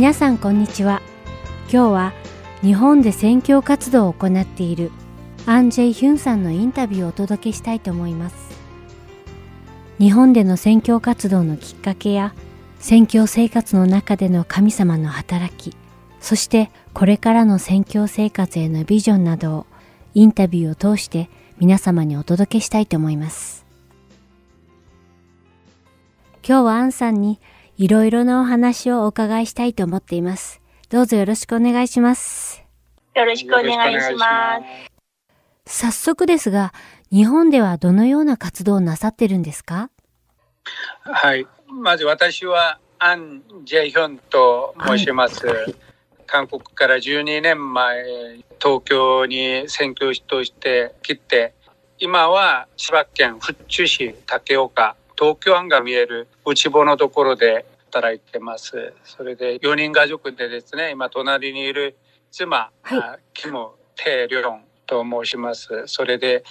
皆さんこんにちは。今日は日本で宣教活動を行っているアンジェイ・ヒュンさんのインタビューをお届けしたいと思います。日本での宣教活動のきっかけや宣教生活の中での神様の働きそしてこれからの宣教生活へのビジョンなどをインタビューを通して皆様にお届けしたいと思います。今日はアンさんにいろいろなお話をお伺いしたいと思っています。どうぞよろしくお願いします。よろしくお願いします。早速ですが、日本ではどのような活動をなさってるんですか？はい。まず私はアン・ジェヒョンと申します。はい、韓国から12年前、東京に選挙師として来て、今は千葉県富津市竹岡東京湾が見える内房のところで働いてます。それで4人家族でですね、今隣にいる妻、はい、キム・テリョンと申します。それで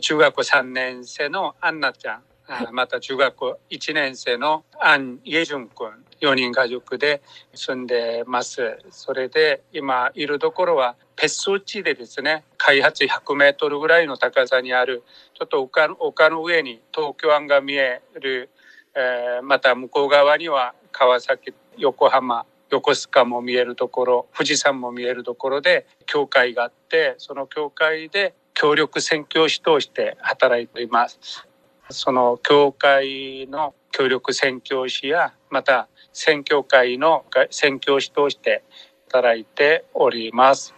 中学校3年生のアンナちゃん、はい、また中学校1年生のアン・イェジュン君、4人家族で住んでます。それで今いるところは別荘地でですね、開発100メートルぐらいの高さにあるちょっと丘の丘の上に東京湾が見える、えー、また向こう側には川崎横浜横須賀も見えるところ富士山も見えるところで教会があってその教会で協力宣教師として働いています。その教会の協力宣教師やまた宣教会の宣教師として働いております。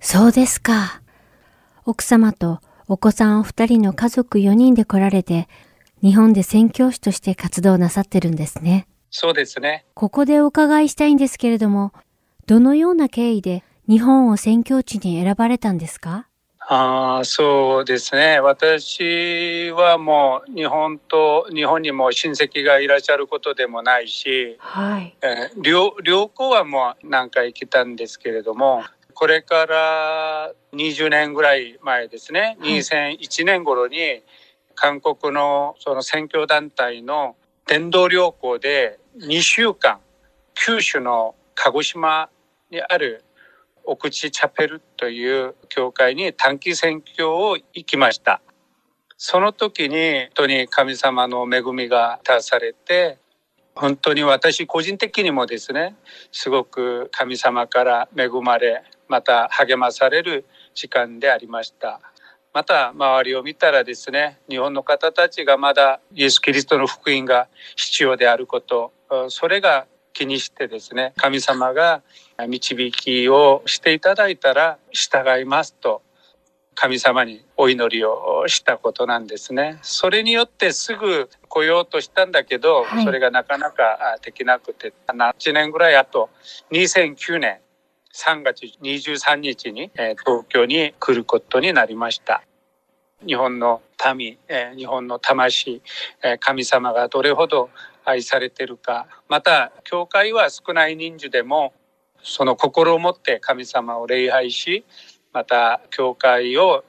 そうですか。奥様とお子さんお二人の家族4人で来られて、日本で宣教師として活動なさってるんですね。そうですね。ここでお伺いしたいんですけれども、どのような経緯で日本を宣教地に選ばれたんですか？ああ、そうですね。私はもう日本と、日本にも親戚がいらっしゃることでもないし、はい。えー、旅旅行はもう何回来たんですけれども、これから20年ぐらい前ですね、はい、2001年頃に韓国のその選挙団体の伝道旅行で2週間九州の鹿児島にある奥地チャペルという教会に短期選挙を行きました。その時に本当に神様の恵みが達されて本当に私個人的にもですねすごく神様から恵まれまた励まされる時間でありました。また周りを見たらですね日本の方たちがまだイエス・キリストの福音が必要であることそれが気にしてですね神様が導きをしていただいたら従いますと神様にお祈りをしたことなんですね。それによってすぐ来ようとしたんだけど、はい、それがなかなかできなくて8年ぐらい後2009年3月23日に、え東京に来ることになりました。日本の民、え日本の魂、え神様がどれほど愛されてるか。また教会は少ない人数でもその心を持って神様を礼拝しまた教会を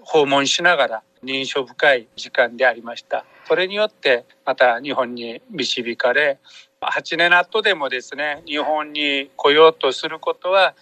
訪問しながら認証深い時間でありました。それによってまた日本に導かれ8年後でもですね日本に来ようとすることは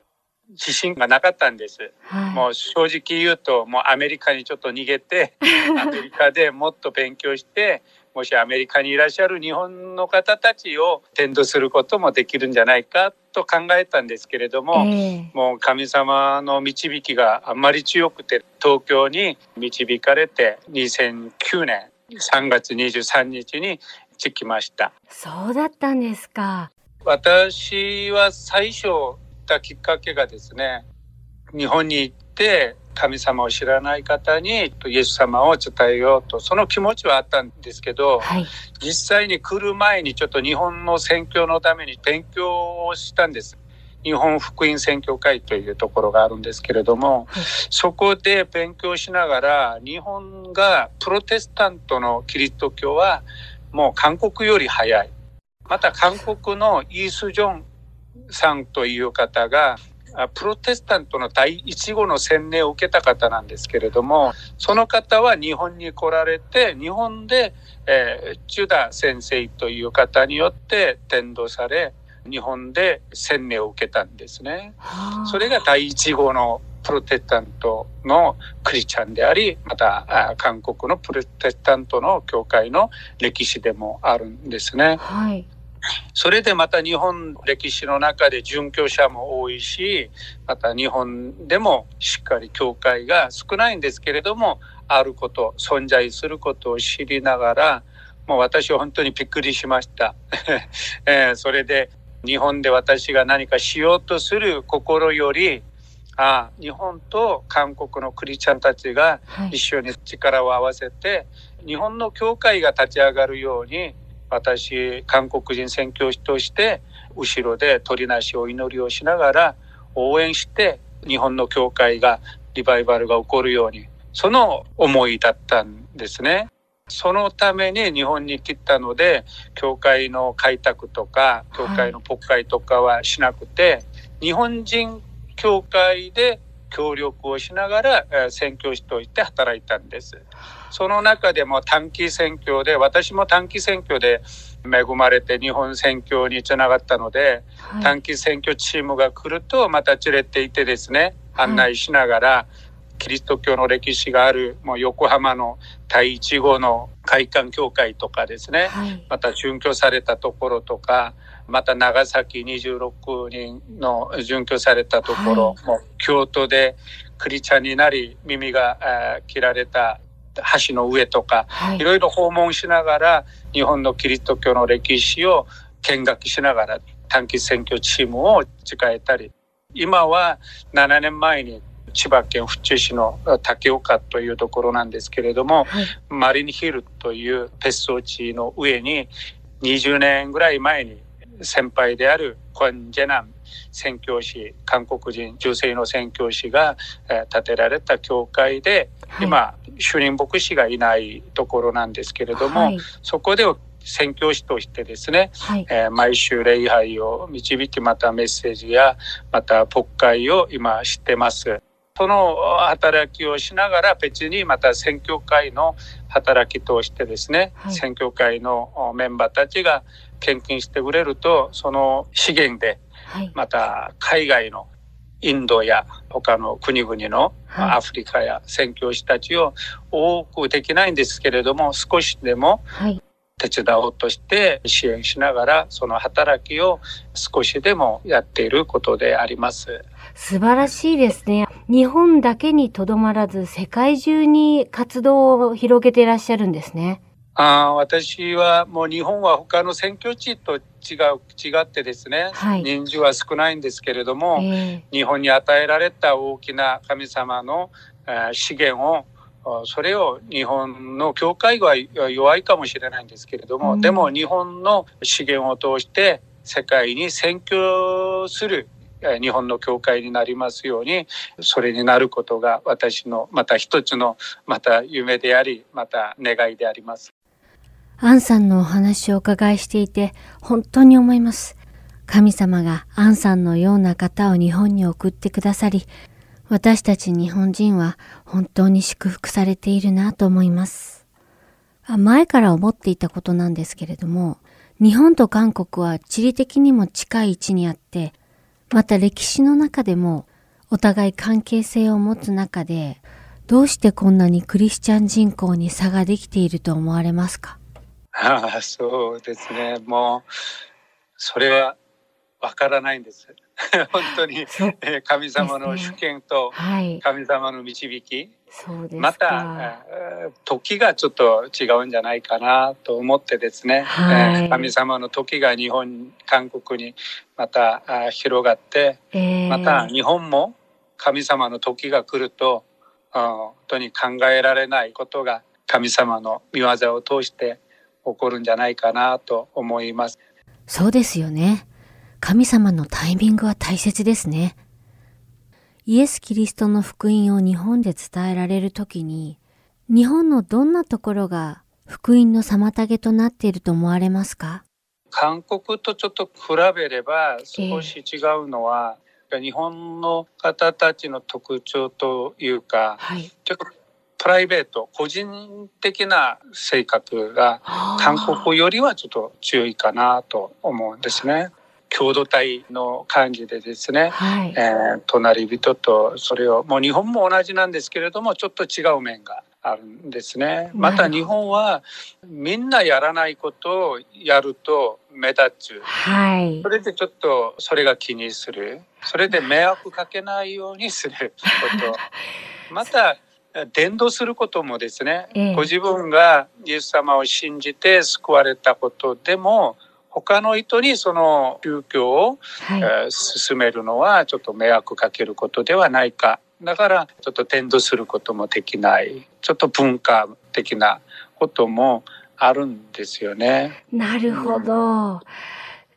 自信がなかったんです、はい、もう正直言うともうアメリカにちょっと逃げて アメリカでもっと勉強してもしアメリカにいらっしゃる日本の方たちを伝道することもできるんじゃないかと考えたんですけれども、えー、もう神様の導きがあんまり強くて東京に導かれて2009年3月23日に着きました。そうだったんですか。私は最初たきっかけがですね日本に行って神様を知らない方にイエス様を伝えようとその気持ちはあったんですけど、はい、実際に来る前にちょっと日本の宣教のために勉強をしたんです。日本福音宣教会というところがあるんですけれども、はい、そこで勉強しながら日本がプロテスタントのキリスト教はもう韓国より早い。また韓国のイース・ジョンさんという方がプロテスタントの第一号の洗礼を受けた方なんですけれどもその方は日本に来られて日本で、えー、チュダ先生という方によって伝道され日本で洗礼を受けたんですね。それが第一号のプロテスタントのクリスチャンであり、また韓国のプロテスタントの教会の歴史でもあるんですね。はい。それでまた日本歴史の中で殉教者も多いし、また日本でもしっかり教会が少ないんですけれども、あること、存在することを知りながら、もう私は本当にびっくりしました。えー、それで日本で私が何かしようとする心より、あ日本と韓国のクリスチャンたちが一緒に力を合わせて、はい、日本の教会が立ち上がるように私韓国人宣教師として後ろで鳥なしお祈りをしながら応援して日本の教会がリバイバルが起こるようにその思いだったんですね。そのために日本に来たので教会の開拓とか教会の国会とかはしなくて、はい、日本人教会で協力をしながら宣教師として働いたんです。その中でも短期選挙で、私も短期選挙で恵まれて日本選挙につながったので、はい、短期選挙チームが来るとまた連れていてですね、案内しながら、キリスト教の歴史があるもう横浜の第一号の会館教会とかですね、はい、また殉教されたところとかまた長崎26人の殉教されたところ、はい、も京都でクリチャンになり耳が切られた橋の上とか、はい、いろいろ訪問しながら日本のキリスト教の歴史を見学しながら短期選挙チームを使えたり。今は7年前に千葉県府中市の竹岡というところなんですけれども、はい、マリンヒルという別荘地の上に20年ぐらい前に先輩であるコン・ジェナン宣教師韓国人女性の宣教師が、え建てられた教会で、はい、今主任牧師がいないところなんですけれども、はい、そこで宣教師としてですね、はい、えー、毎週礼拝を導きまたメッセージやまた国会を今知ってます。その働きをしながら別にまた選挙会の働きとしてですね、はい、選挙会のメンバーたちが献金してくれるとその資源でまた海外のインドや他の国々のアフリカや宣教師たちを多くできないんですけれども少しでも手伝おうとして支援しながらその働きを少しでもやっていることであります。素晴らしいですね。日本だけにとどまらず世界中に活動を広げていらっしゃるんですね。あ私はもう日本は他の選挙地と違う違ってですね、はい、人数は少ないんですけれども、えー、日本に与えられた大きな神様の資源をそれを日本の教会は弱いかもしれないんですけれども、うん、でも日本の資源を通して世界に宣教する日本の教会になりますようにそれになることが私のまた一つのまた夢でありまた願いであります。アンさんのお話をお伺いしていて本当に思います。神様がアンさんのような方を日本に送ってくださり私たち日本人は本当に祝福されているなと思います。前から思っていたことなんですけれども、日本と韓国は地理的にも近い位置にあって、また歴史の中でもお互い関係性を持つ中で、どうしてこんなにクリスチャン人口に差ができていると思われますか？ああ、そうですね。もう、それはわからないんです。本当に、え神様の主権と神様の導き、また時がちょっと違うんじゃないかなと思ってですね、はい、神様の時が日本韓国にまた広がって、えー、また日本も神様の時が来ると本当に考えられないことが神様の御業を通して起こるんじゃないかなと思います。そうですよね。神様のタイミングは大切ですね。イエス・キリストの福音を日本で伝えられるときに、日本のどんなところが福音の妨げとなっていると思われますか？韓国とちょっと比べれば少し違うのは、えー、日本の方たちの特徴というか、はい、ちょっとプライベート個人的な性格が韓国よりはちょっと強いかなと思うんですね。共同体の感じでですね、はいえー隣人とそれをもう日本も同じなんですけれどもちょっと違う面があるんですね。また日本はみんなやらないことをやると目立つ。はいそ。れでちょっとそれが気にする。それで迷惑かけないようにすること。また伝道することもですね、ええご自分がイエス様を信じて救われたことでも他の人にその宗教を、はい。えー進めるのはちょっと迷惑かけることではないか。だからちょっと伝道することもできない。ちょっと文化的なこともあるんですよね。なるほど。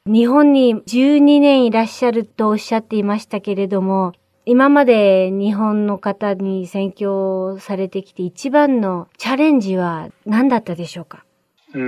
日本に12年いらっしゃるとおっしゃっていましたけれども、今まで日本の方に宣教されてきて一番のチャレンジは何だったでしょうか？うー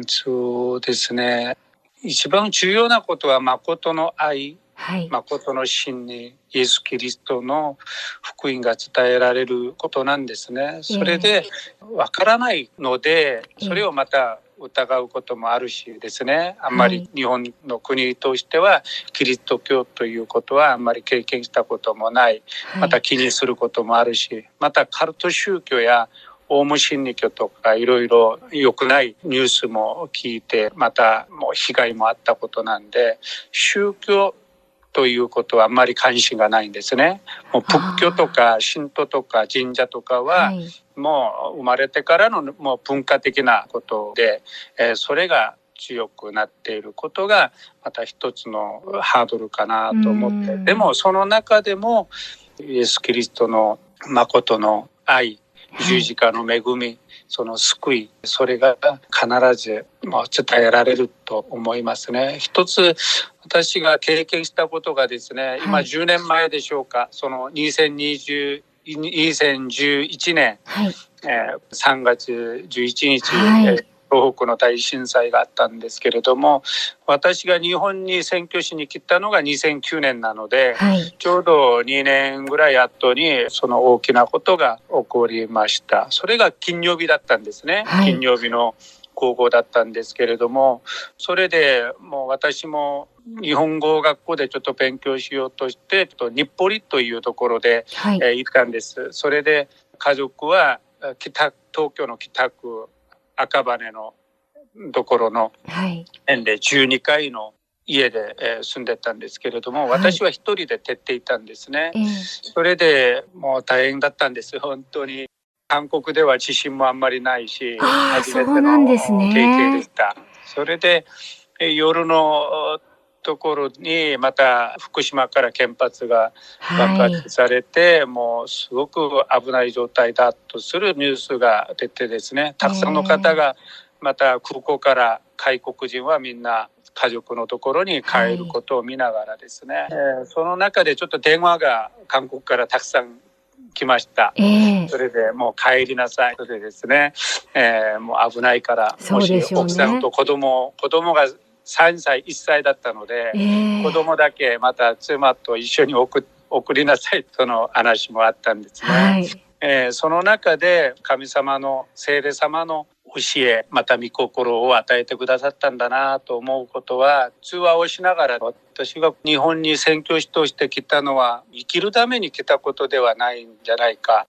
ん、そうですね。一番重要なことは誠の愛、はい。誠の真にイエス・キリストの福音が伝えられることなんですね。それでわからないので、それをまた疑うこともあるしですね。あんまり日本の国としてはキリスト教ということはあんまり経験したこともない。また気にすることもあるし、またカルト宗教やオウム真理教とかいろいろ良くないニュースも聞いて、またもう被害もあったことなんで、宗教ということはあんまり関心がないんですね。もう仏教とか神道とか神社とかは、はい。もう生まれてからのもう文化的なことで、えーそれが強くなっていることがまた一つのハードルかなと思って。うん。でもその中でもイエス・キリストの誠の愛十字架の恵みその救いそれが必ずもう伝えられると思いますね。一つ私が経験したことがですね今はい。10年前でしょうか。その2020 2011年はい。えー3月11日、はいえー東北の大震災があったんですけれども私が日本に選挙しに来たのが2009年なのではい。ちょうど2年ぐらい後にその大きなことが起こりましたそれが金曜日だったんですね、はい金曜日の高校だったんですけれどもそれでもう私も日本語学校でちょっと勉強しようとしてちょっと日暮里というところではい。えー行ったんです。それで家族はえー北東京の北区赤羽のところのはい。園で12階の家で、えー住んでたんですけれども、はい私は一人で徹っていたんですねえ。ーそれでもう大変だったんです本当に。韓国では地震もあんまりないし、初めての経験でした。それでえー夜のところにまた福島から原発が爆はい。発されて、もうすごく危ない状態だとするニュースが出てですねたくさんの方がまた空港から外国人はみんな家族のところに帰ることを見ながらですね、えーその中でちょっと電話が韓国からたくさん来ました。ええそれでもう帰りなさい。それでですね、えーもう危ないから、もし奥さんと子供、子供が3歳、1歳だったので、ええ子供だけまた妻と一緒に送送りなさいとの話もあったんですね。はい。えーその中で神様の聖霊様の教えまた御心を与えてくださったんだなと思うことは通話をしながら私が日本に宣教師として来たのは生きるために来たことではないんじゃないか。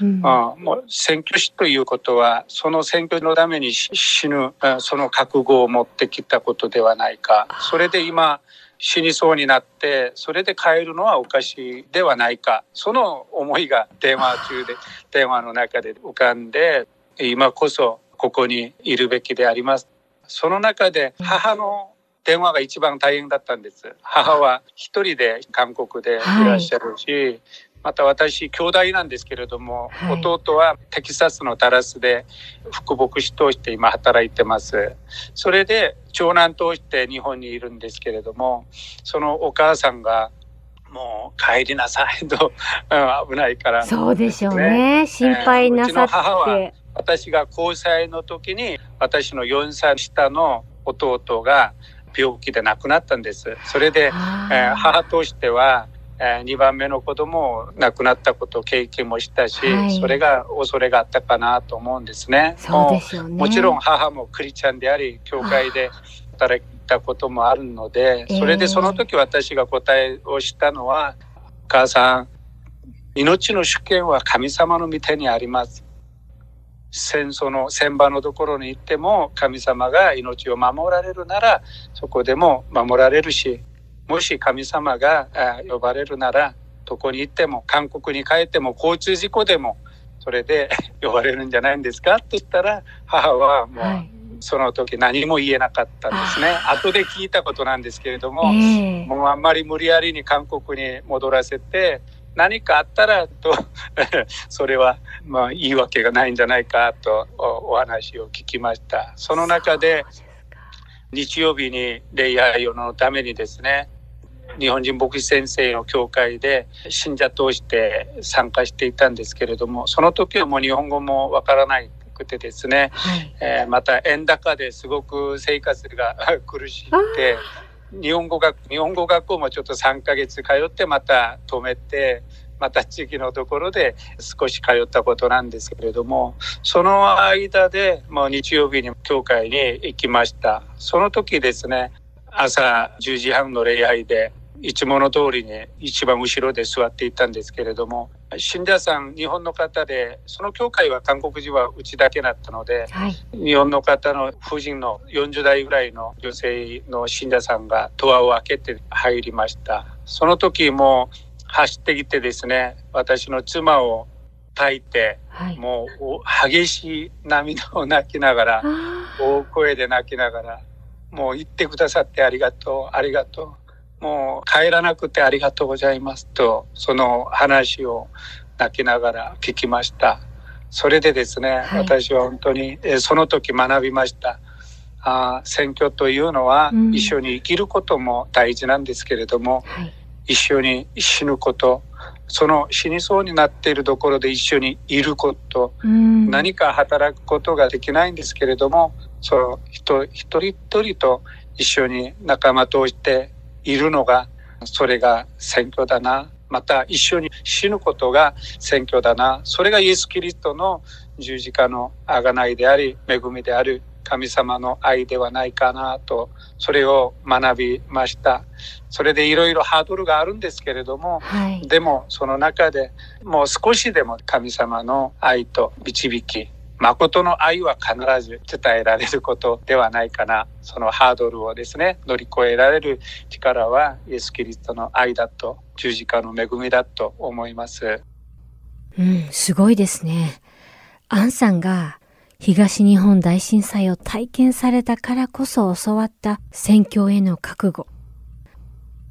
うん。うん、もう選挙師ということはその選挙のためにし死ぬうんその覚悟を持ってきたことではないか。それで今死にそうになってそれで帰るのはおかしいではないか。その思いが電話中で 電話の中で浮かんで今こそここにいるべきであります。その中で母の電話が一番大変だったんです。母は一人で韓国でい。らっしゃるし、また私兄弟なんですけれども、はい。弟はテキサスのダラスで副牧師として今働いてます。それで長男として日本にいるんですけれどもそのお母さんがもう帰りなさいと、う ん危ないからそうでしょうね。心配なさうちの母はって。私が交際の時に私の4歳下の弟が病気で亡くなったんですそれであえーー母としては、え2番目の子供を亡くなったことを経験もしたし、はいそれが恐れがあったかなと思うんですね。そうでしょうね。もちろん母もクリスチャンであり教会で働いたこともあるので、それでその時私が答えをしたのは、お母さん、命の主権は神様の御手にあります。戦争の戦場のところに行っても神様が命を守られるならそこでも守られるしもし神様が呼ばれるならどこに行っても韓国に帰っても交通事故でもそれで 呼ばれるんじゃないんですか？って言ったら母はもう、その時何も言えなかったんですね。後で聞いたことなんですけれども、えー、もうあんまり無理やりに韓国に戻らせて何かあったらと それはまあ言い訳がないんじゃないかとお話を聞きました。その中で日曜日に礼拝のためにですね日本人牧師先生の教会で信者通して参加していたんですけれどもその時はもう日本語もわからないくてですね、はい、えー、また円高ですごく生活が苦しくて日本語学日本語学校もちょっと3ヶ月通ってまた止めてまた地域のところで少し通ったことなんですけれどもその間でもう日曜日に教会に行きました。その時ですね朝10時半の礼拝でいつもの通りに一番後ろで座っていたんですけれども信者さん日本の方でその教会は韓国人はうちだけだったので、はい、日本の方の夫人の40代ぐらいの女性の信者さんがドアを開けて入りました。その時も走ってきてですね私の妻を抱いて、はい、もう激しい涙を泣きながら大声で泣きながらもう言ってくださってありがとうありがとうもう帰らなくてありがとうございますと、その話を泣きながら聞きました。それでですね、はい、私は本当に、えその時学びました。あ選挙というのは、一緒に生きることも大事なんですけれども、はい、一緒に死ぬこと、その死にそうになっているところで一緒にいること、何か働くことができないんですけれども、その人一人一人と一緒に仲間としているのが、それが選挙だな。また一緒に死ぬことが選挙だな。それがイエス・キリストの十字架の贖いであり、恵みである神様の愛ではないかなと、それを学びました。それでいろいろハードルがあるんですけれども、はい、でもその中でもう少しでも神様の愛と導き、誠の愛は必ず伝えられることではないかな。そのハードルをですね、乗り越えられる力はイエス・キリストの愛だと、十字架の恵みだと思います。うん、すごいですね。アンさんが東日本大震災を体験されたからこそ教わった宣教への覚悟。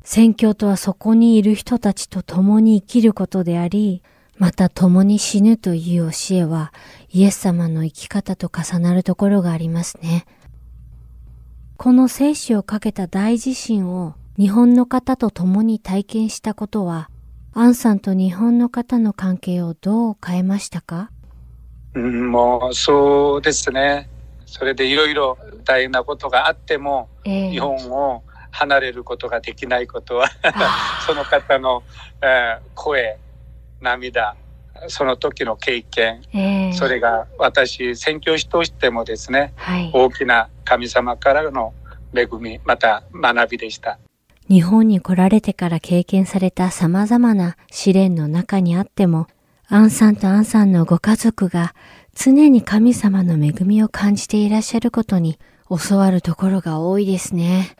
宣教とはそこにいる人たちと共に生きることであり、また共に死ぬという教えはイエス様の生き方と重なるところがありますね。この生死をかけた大地震を日本の方と共に体験したことは、アンさんと日本の方の関係をどう変えましたか？うん、もうそうですね。それでいろいろ大変なことがあっても、えー、日本を離れることができないことは その方の、えー、声、涙、その時の経験、えー、それが私宣教師としてもですね、はい、大きな神様からの恵みまた学びでした。日本に来られてから経験された様々な試練の中にあってもアンさんとアンさんのご家族が常に神様の恵みを感じていらっしゃることに教わるところが多いですね。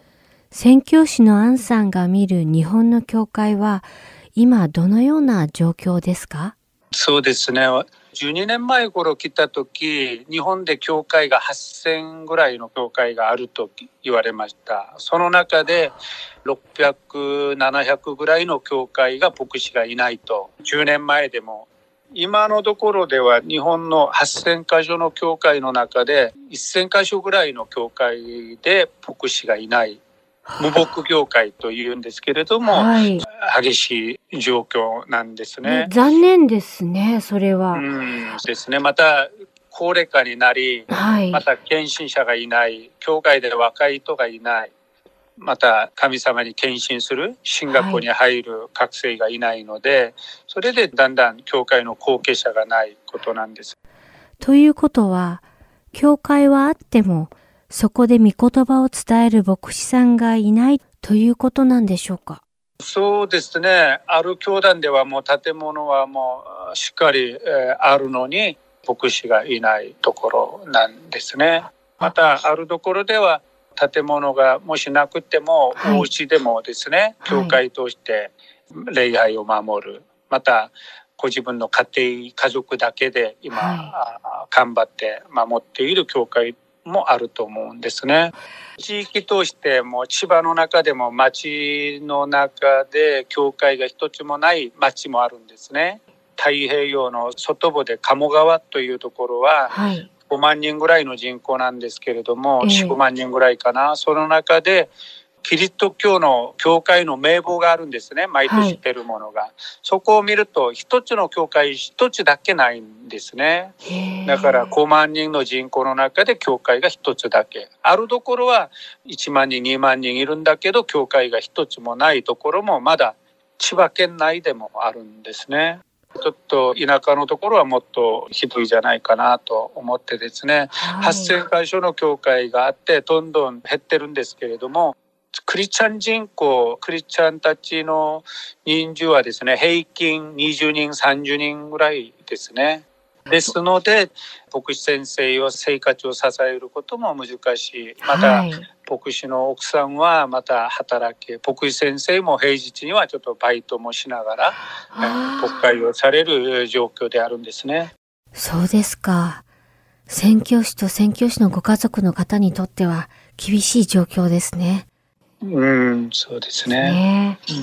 宣教師のアンさんが見る日本の教会は今どのような状況ですか？そうですね。12年前頃来た時、日本で教会が8000ぐらいの教会があると言われました。その中で600、700ぐらいの教会が牧師がいないと。10年前でも。今のところでは日本の8000箇所の教会の中で1000箇所ぐらいの教会で牧師がいない無牧業界というんですけれども、はい、激しい状況なんですね。残念ですね、それは。うんですね。また、高齢化になり、はい、また献身者がいない、教会で若い人がいない、また神様に献身する進学校に入る学生がいないので、はい、それでだんだん教会の後継者がないことなんです。ということは、教会はあっても、そこで御言葉を伝える牧師さんがいないということなんでしょうか？そうですね。ある教団ではもう建物はもうしっかり、えー、あるのに牧師がいないところなんですね。またあるところでは建物がもしなくても、はい、お家でもですね、教会として礼拝を守る。またご自分の家庭家族だけで今、はい、頑張って守っている教会もあると思うんですね。地域としても千葉の中でも町の中で教会が一つもない町もあるんですね。太平洋の外部で鴨川というところは、5万人ぐらいの人口なんですけれども、はい、4、5万人ぐらいかな。その中でキリスト教の教会の名簿があるんですね。毎年出るものが、はい、そこを見ると一つの教会一つだけないんですね。だから5万人の人口の中で教会が一つだけ。あるところは1万人2万人いるんだけど教会が一つもないところもまだ千葉県内でもあるんですね。ちょっと田舎のところはもっとひどいじゃないかなと思ってですね、はい、8,000箇所の教会があってどんどん減ってるんですけれどもクリスチャン人口、クリスチャンたちの人数はですね、平均20人、30人ぐらいですね。ですので、牧師先生を生活を支えることも難しい。また、はい、牧師の奥さんはまた働き、牧師先生も平日にはちょっとバイトもしながら、牧会をされる状況であるんですね。そうですか。宣教師と宣教師のご家族の方にとっては厳しい状況ですね。うん、そうですね。ねうん、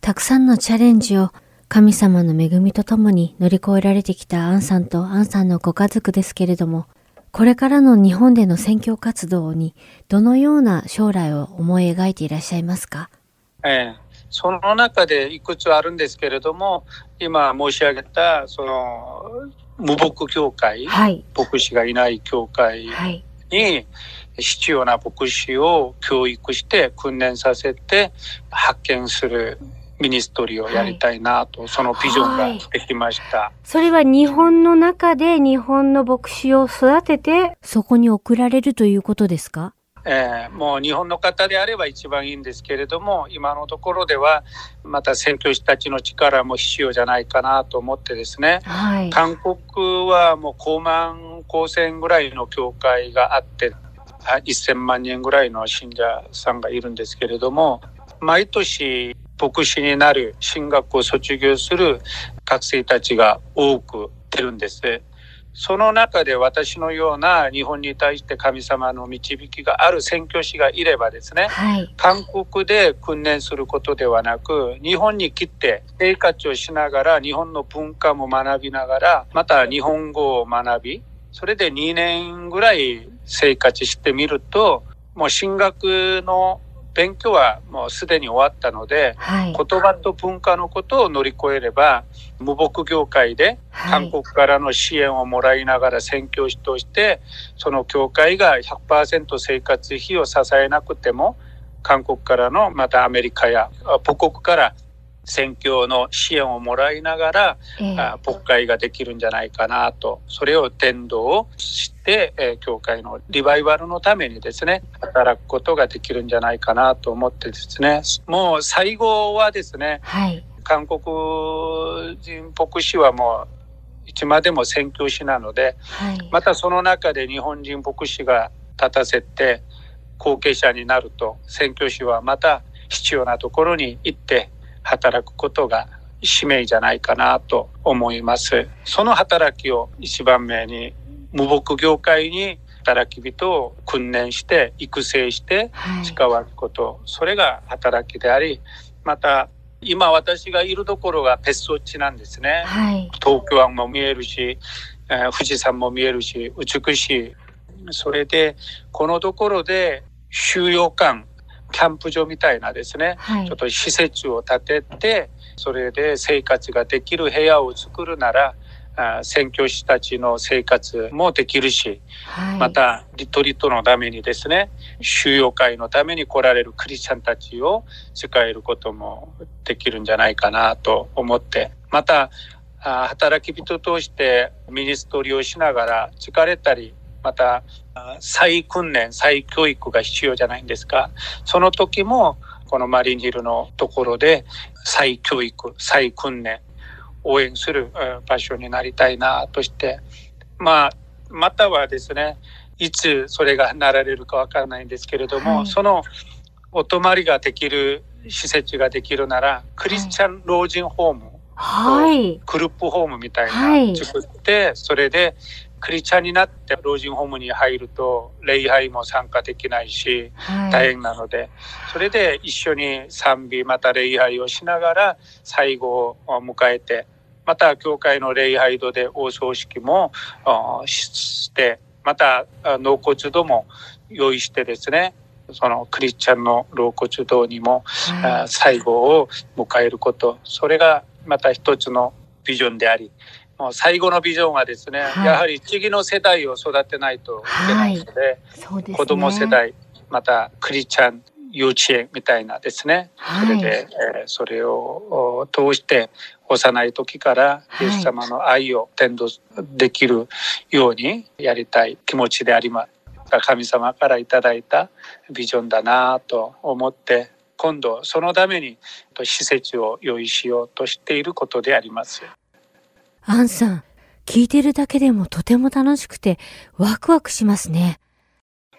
たくさんのチャレンジを神様の恵みとともに乗り越えられてきたアンさんとアンさんのご家族ですけれども、これからの日本での宣教活動にどのような将来を思い描いていらっしゃいますか？ええ、その中でいくつあるんですけれども、今申し上げた、その、無牧教会、はい、牧師がいない教会に、はい必要な牧師を教育して訓練させて発見するミニストリーをやりたいなと、はい、そのビジョンができました、はい、それは日本の中で日本の牧師を育ててそこに送られるということですか？えー、もう日本の方であれば一番いいんですけれども今のところではまた宣教師たちの力も必要じゃないかなと思ってですね、はい、韓国はもう高万高専ぐらいの教会があって1000万人ぐらいの信者さんがいるんですけれども毎年牧師になる進学を卒業する学生たちが多く出るんです。その中で私のような日本に対して神様の導きがある宣教師がいればですね、はい、韓国で訓練することではなく日本に来て生活をしながら日本の文化も学びながらまた日本語を学びそれで2年ぐらい生活してみると、もう進学の勉強はもうすでに終わったので、はい、言葉と文化のことを乗り越えれば、無牧業界で韓国からの支援をもらいながら宣教師として、その教会が100%生活費を支えなくても、韓国からのまたアメリカや母国から選挙の支援をもらいながら、えー、国会ができるんじゃないかなと、それを伝道して、えー、教会のリバイバルのためにですね、働くことができるんじゃないかなと思ってですね、もう最後はですね、はい、韓国人牧師はもういつまでも宣教師なので、はい、またその中で日本人牧師が立たせて後継者になると宣教師はまた必要なところに行って働くことが使命じゃないかなと思います。その働きを一番目に無牧業界に働き人を訓練して育成して使わること、はい、それが働きでありまた今私がいるところが別荘地なんですね、はい、東京湾も見えるし、えー、富士山も見えるし美しい。それでこのところで収容館キャンプ場みたいなですね、はい、ちょっと施設を建ててそれで生活ができる部屋を作るなら宣教師たちの生活もできるし、はい、またリトリートのためにですね収容会のために来られるクリスチャンたちを使えることもできるんじゃないかなと思って。また働き人としてミニストリーをしながら疲れたりまた再訓練、再教育が必要じゃないんですか？その時も、このマリンヒルのところで再教育、再訓練、応援する場所になりたいなとして、まあ、またはですね、いつそれがなられるかわからないんですけれども、はい、そのお泊まりができる施設ができるなら、クリスチャン老人ホーム、はい、クルップホームみたいな作って、はい、それでクリスチャンになって老人ホームに入ると礼拝も参加できないし、大変なので、それで一緒に賛美また礼拝をしながら最後を迎えてまた教会の礼拝堂でお葬式もしてまた納骨堂も用意してですねそのクリスチャンの納骨堂にも、最後を迎えること。それがまた一つのビジョンであり最後のビジョンはですね、はい、やはり次の世代を育てないといけないのではい。でね、子供世代またクリスチャン幼稚園みたいなですね、はい、それで、えー、それを通して幼い時からイエス様の愛を伝道できるようにやりたい気持ちであります。神様からいただいたビジョンだなと思って今度そのために施設を用意しようとしていることであります。アンさん、聞いてるだけでもとても楽しくてワクワクしますね。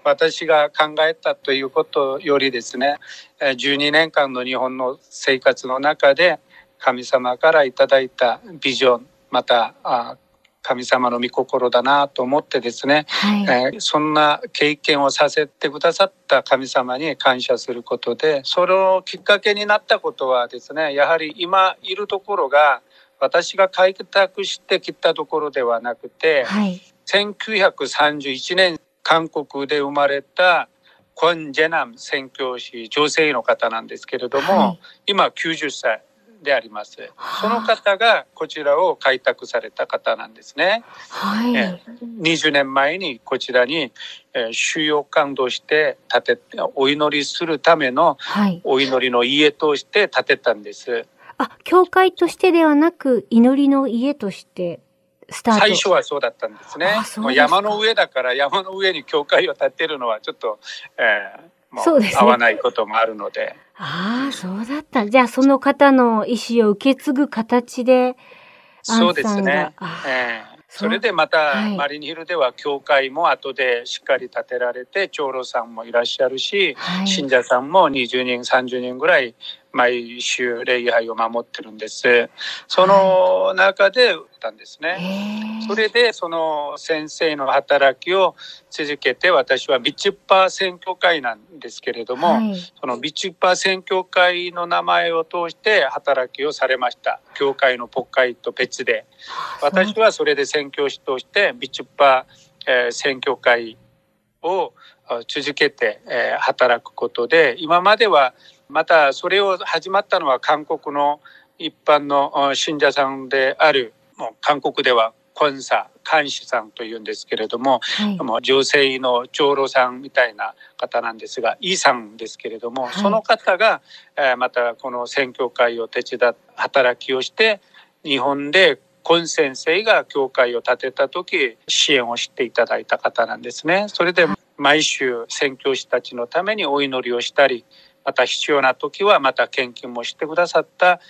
私が考えたということよりですね、12年間の日本の生活の中で神様からいただいたビジョン、また神様の御心だなと思ってですね、はいえー、そんな経験をさせてくださった神様に感謝することでそのきっかけになったことはですねやはり今いるところが私が開拓してきたところではなくて、はい、1931年韓国で生まれたコン・ジェナム宣教師女性の方なんですけれども、はい、今90歳であります。その方がこちらを開拓された方なんですね。はい、え20年前にこちらに、え収容感動して建てお祈りするためのお祈りの家として建てたんです。はい、あ、教会としてではなく祈りの家として最初はそうだったんですね。もう山の上だから山の上に教会を建てるのはちょっと、えー、そうですね、合わないこともあるので。ああ、そうだった。じゃあ、その方の意思を受け継ぐ形で、そうですね。えー、それでまた、はい、マリンヒルでは教会も後でしっかり建てられて長老さんもいらっしゃるし、はい、信者さんも20人30人ぐらい毎週礼拝を守ってるんです。その中でったんですね。それでその先生の働きを続けて私はビチュッパー選挙会なんですけれども、はい、そのビチュッパー選挙会の名前を通して働きをされました。教会の国会と別で。私はそれで宣教師としてビチュッパー、えー、選挙会を続けて、えー、働くことで今まではまたそれを始まったのは韓国の一般の信者さんであるもう韓国ではコンサ監視さんというんですけれども、はい、もう女性の長老さんみたいな方なんですがイさんですけれども、はい、その方が、えー、またこの選挙会を手伝っ働きをして日本でコン先生が教会を建てた時支援をしていただいた方なんですね。それで毎週宣教師たちのためにお祈りをしたりまた必要な時はまた献金もしてくださった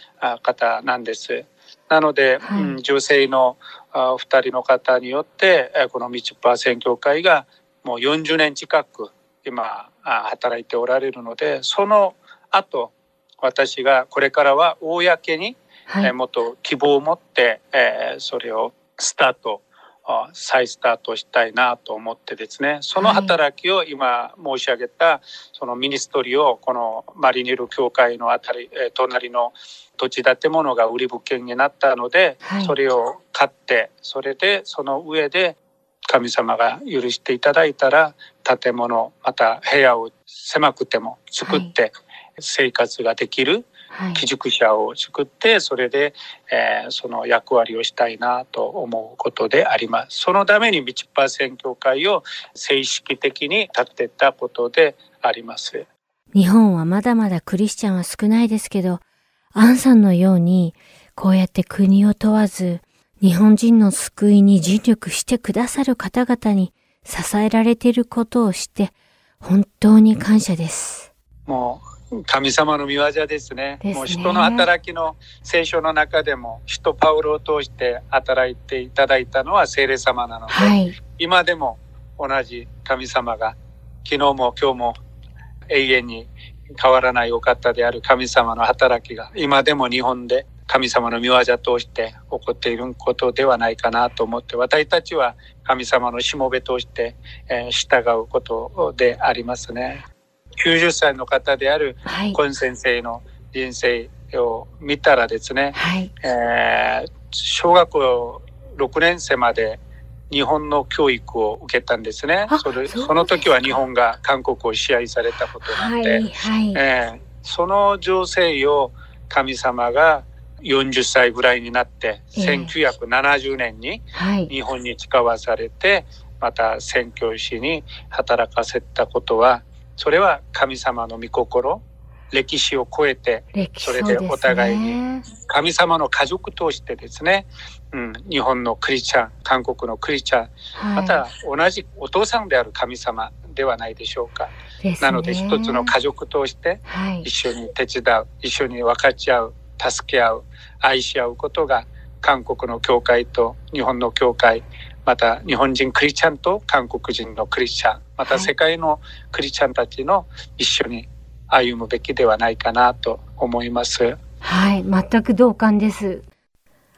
方なんです。なので、はい、うん、女性の2人の方によってこのみちパー選挙会がもう40年近く今働いておられるのでその後私がこれからは公に、はい、もっと希望を持って、えー、それをスタート再スタートしたいなと思ってですねその働きを今申し上げたそのミニストリーをこのマリニル教会のあたり隣の土地建物が売り物件になったので、それを買ってそれでその上で神様が許していただいたら建物また部屋を狭くても作って生活ができる、寄宿舎を作ってそれで、えー、その役割をしたいなと思うことであります。そのためにビチパー会を正式的に立てたことであります。日本はまだまだクリスチャンは少ないですけど、アンさんのようにこうやって国を問わず日本人の救いに尽力してくださる方々に支えられていることを知って本当に感謝です。もう神様の御業ですね。すねもう人の働きの聖書の中でも人パウロを通して働いていただいたのは聖霊様なので、はい、今でも同じ神様が昨日も今日も永遠に変わらないお方である神様の働きが今でも日本で神様の御業通して起こっていることではないかなと思って私たちは神様のしもべとして、えー、従うことでありますね。90歳の方である今先生の人生を見たらですね、はい、えー、小学校6年生まで日本の教育を受けたんですね。それその時は日本が韓国を支配されたことなんで、はいはい、えー、その情勢を神様が40歳ぐらいになって、えー、1970年に日本に使わされて、また宣教師に働かせたことは、それは神様の御心、歴史を超えて、それでお互いに神様の家族としてですね、うん、日本のクリスチャン、韓国のクリスチャン、はい、また同じお父さんである神様ではないでしょうか。なので一つの家族として一緒に手伝う、はい、一緒に分かち合う、助け合う、愛し合うことが韓国の教会と日本の教会、また日本人クリスチャンと韓国人のクリスチャン、また世界のクリスチャンたちの一緒に歩むべきではないかなと思います。はい、全く同感です。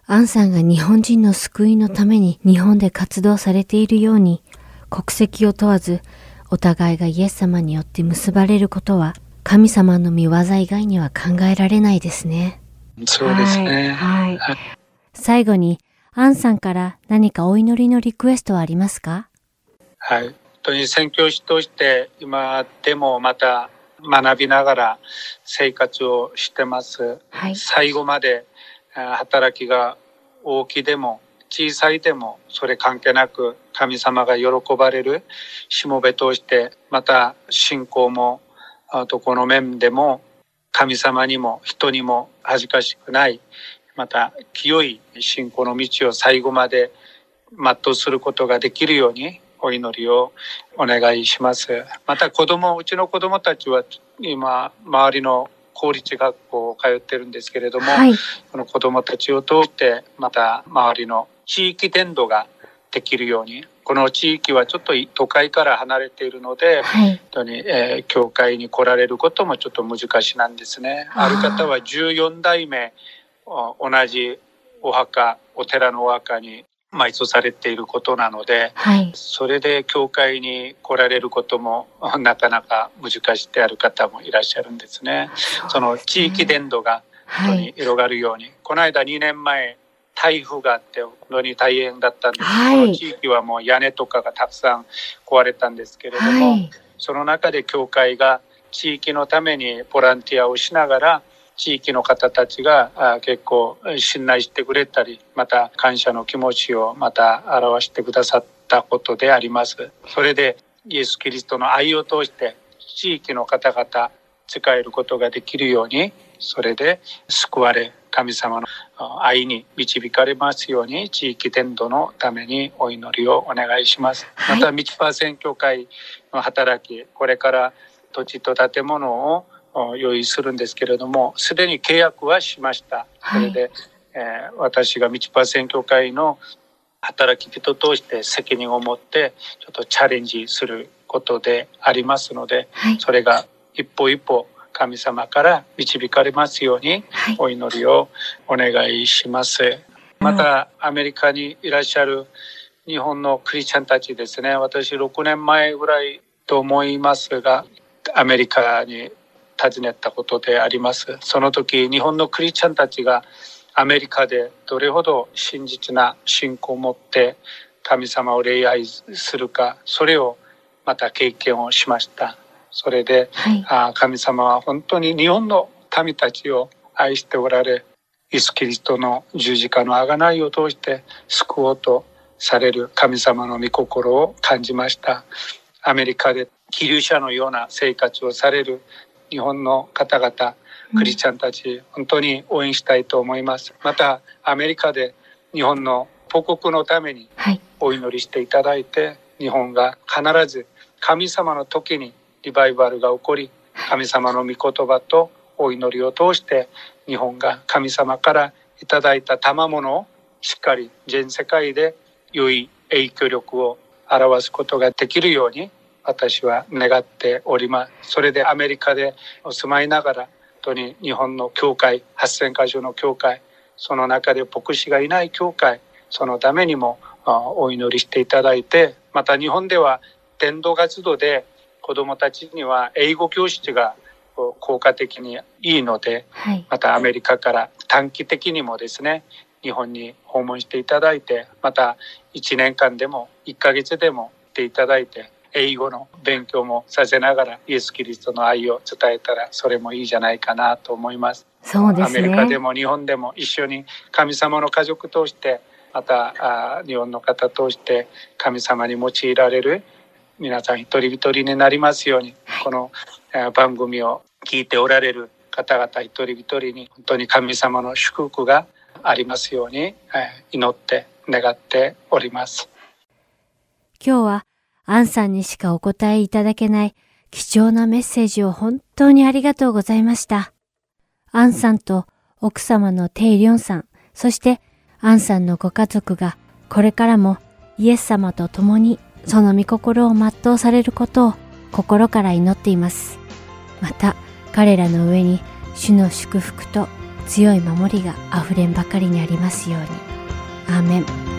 アンさんが日本人の救いのために日本で活動されているように、国籍を問わず、お互いがイエス様によって結ばれることは、神様の見業以外には考えられないですね。そうですね。はい。はい、最後に、アンさんから何かお祈りのリクエストはありますか？はい。本当に宣教師として今でもまた学びながら生活をしてます。はい、最後まで働きが大きいでも小さいでもそれ関係なく神様が喜ばれるしもべとしてまた信仰もどこの面でも神様にも人にも恥ずかしくないまた清い信仰の道を最後まで全うすることができるようにお祈りをお願いします。また子供うちの子供たちは今周りの公立学校を通ってるんですけれども、はい、この子どもたちを通ってまた周りの地域伝道ができるようにこの地域はちょっと都会から離れているので、はい、本当に、えー、教会に来られることもちょっと難しいなんですね。ある方は14代目同じお墓お寺のお墓に埋葬されていることなので、はい、それで教会に来られることも なかなか難しいである方もいらっしゃるんですね。その地域伝道が本当に広がるように、はい、この間2年前台風があって本当に大変だったんです、はい、この地域はもう屋根とかがたくさん壊れたんですけれども、その中で教会が地域のためにボランティアをしながら地域の方たちが結構信頼してくれたりまた感謝の気持ちをまた表してくださったことであります。それでイエス・キリストの愛を通して地域の方々使えることができるようにそれで救われ神様の愛に導かれますように地域伝道のためにお祈りをお願いします。また道パー選挙会の働きこれから土地と建物を用意するんですけれどもすでに契約はしました。それで、はい、えー、私が道パー選挙会の働き人として責任を持ってちょっとチャレンジすることでありますので、はい、それが一歩一歩神様から導かれますようにお祈りをお願いします。はい、またアメリカにいらっしゃる日本のクリスチャンたちですね私6年前ぐらいと思いますがアメリカに尋ねたことであります。その時日本のクリスチャンたちがアメリカでどれほど真実な信仰を持って神様を礼拝するかそれをまた経験をしました。それで、はい、あ神様は本当に日本の民たちを愛しておられイエス・キリストの十字架の贖いを通して救おうとされる神様の御心を感じました。アメリカで気流者のような生活をされる日本の方々クリスチャンたち、本当に応援したいと思います。またアメリカで日本の母国のためにお祈りしていただいて、日本が必ず神様の時にリバイバルが起こり神様の御言葉とお祈りを通して日本が神様からいただいた賜物をしっかり全世界で良い影響力を表すことができるように私は願っております。それでアメリカでお住まいながら、本当に日本の教会、8000箇所の教会、その中で牧師がいない教会、そのためにもお祈りしていただいて、また日本では伝道活動で子どもたちには英語教室が効果的にいいので、はい、またアメリカから短期的にもですね日本に訪問していただいてまた1年間でも1ヶ月でもっていただいて英語の勉強もさせながらイエス・キリストの愛を伝えたらそれもいいじゃないかなと思います。そうですね、アメリカでも日本でも一緒に神様の家族としてまたあ日本の方として神様に用いられる皆さん一人一人になりますように、この番組を聞いておられる方々一人一人に本当に神様の祝福がありますように祈って願っております。今日はアンさんにしかお答えいただけない貴重なメッセージを本当にありがとうございました。アンさんと奥様のテイリョンさん、そしてアンさんのご家族がこれからもイエス様と共にその御心を全うされることを心から祈っています。また彼らの上に主の祝福と強い守りがあふれんばかりにありますように。アーメン。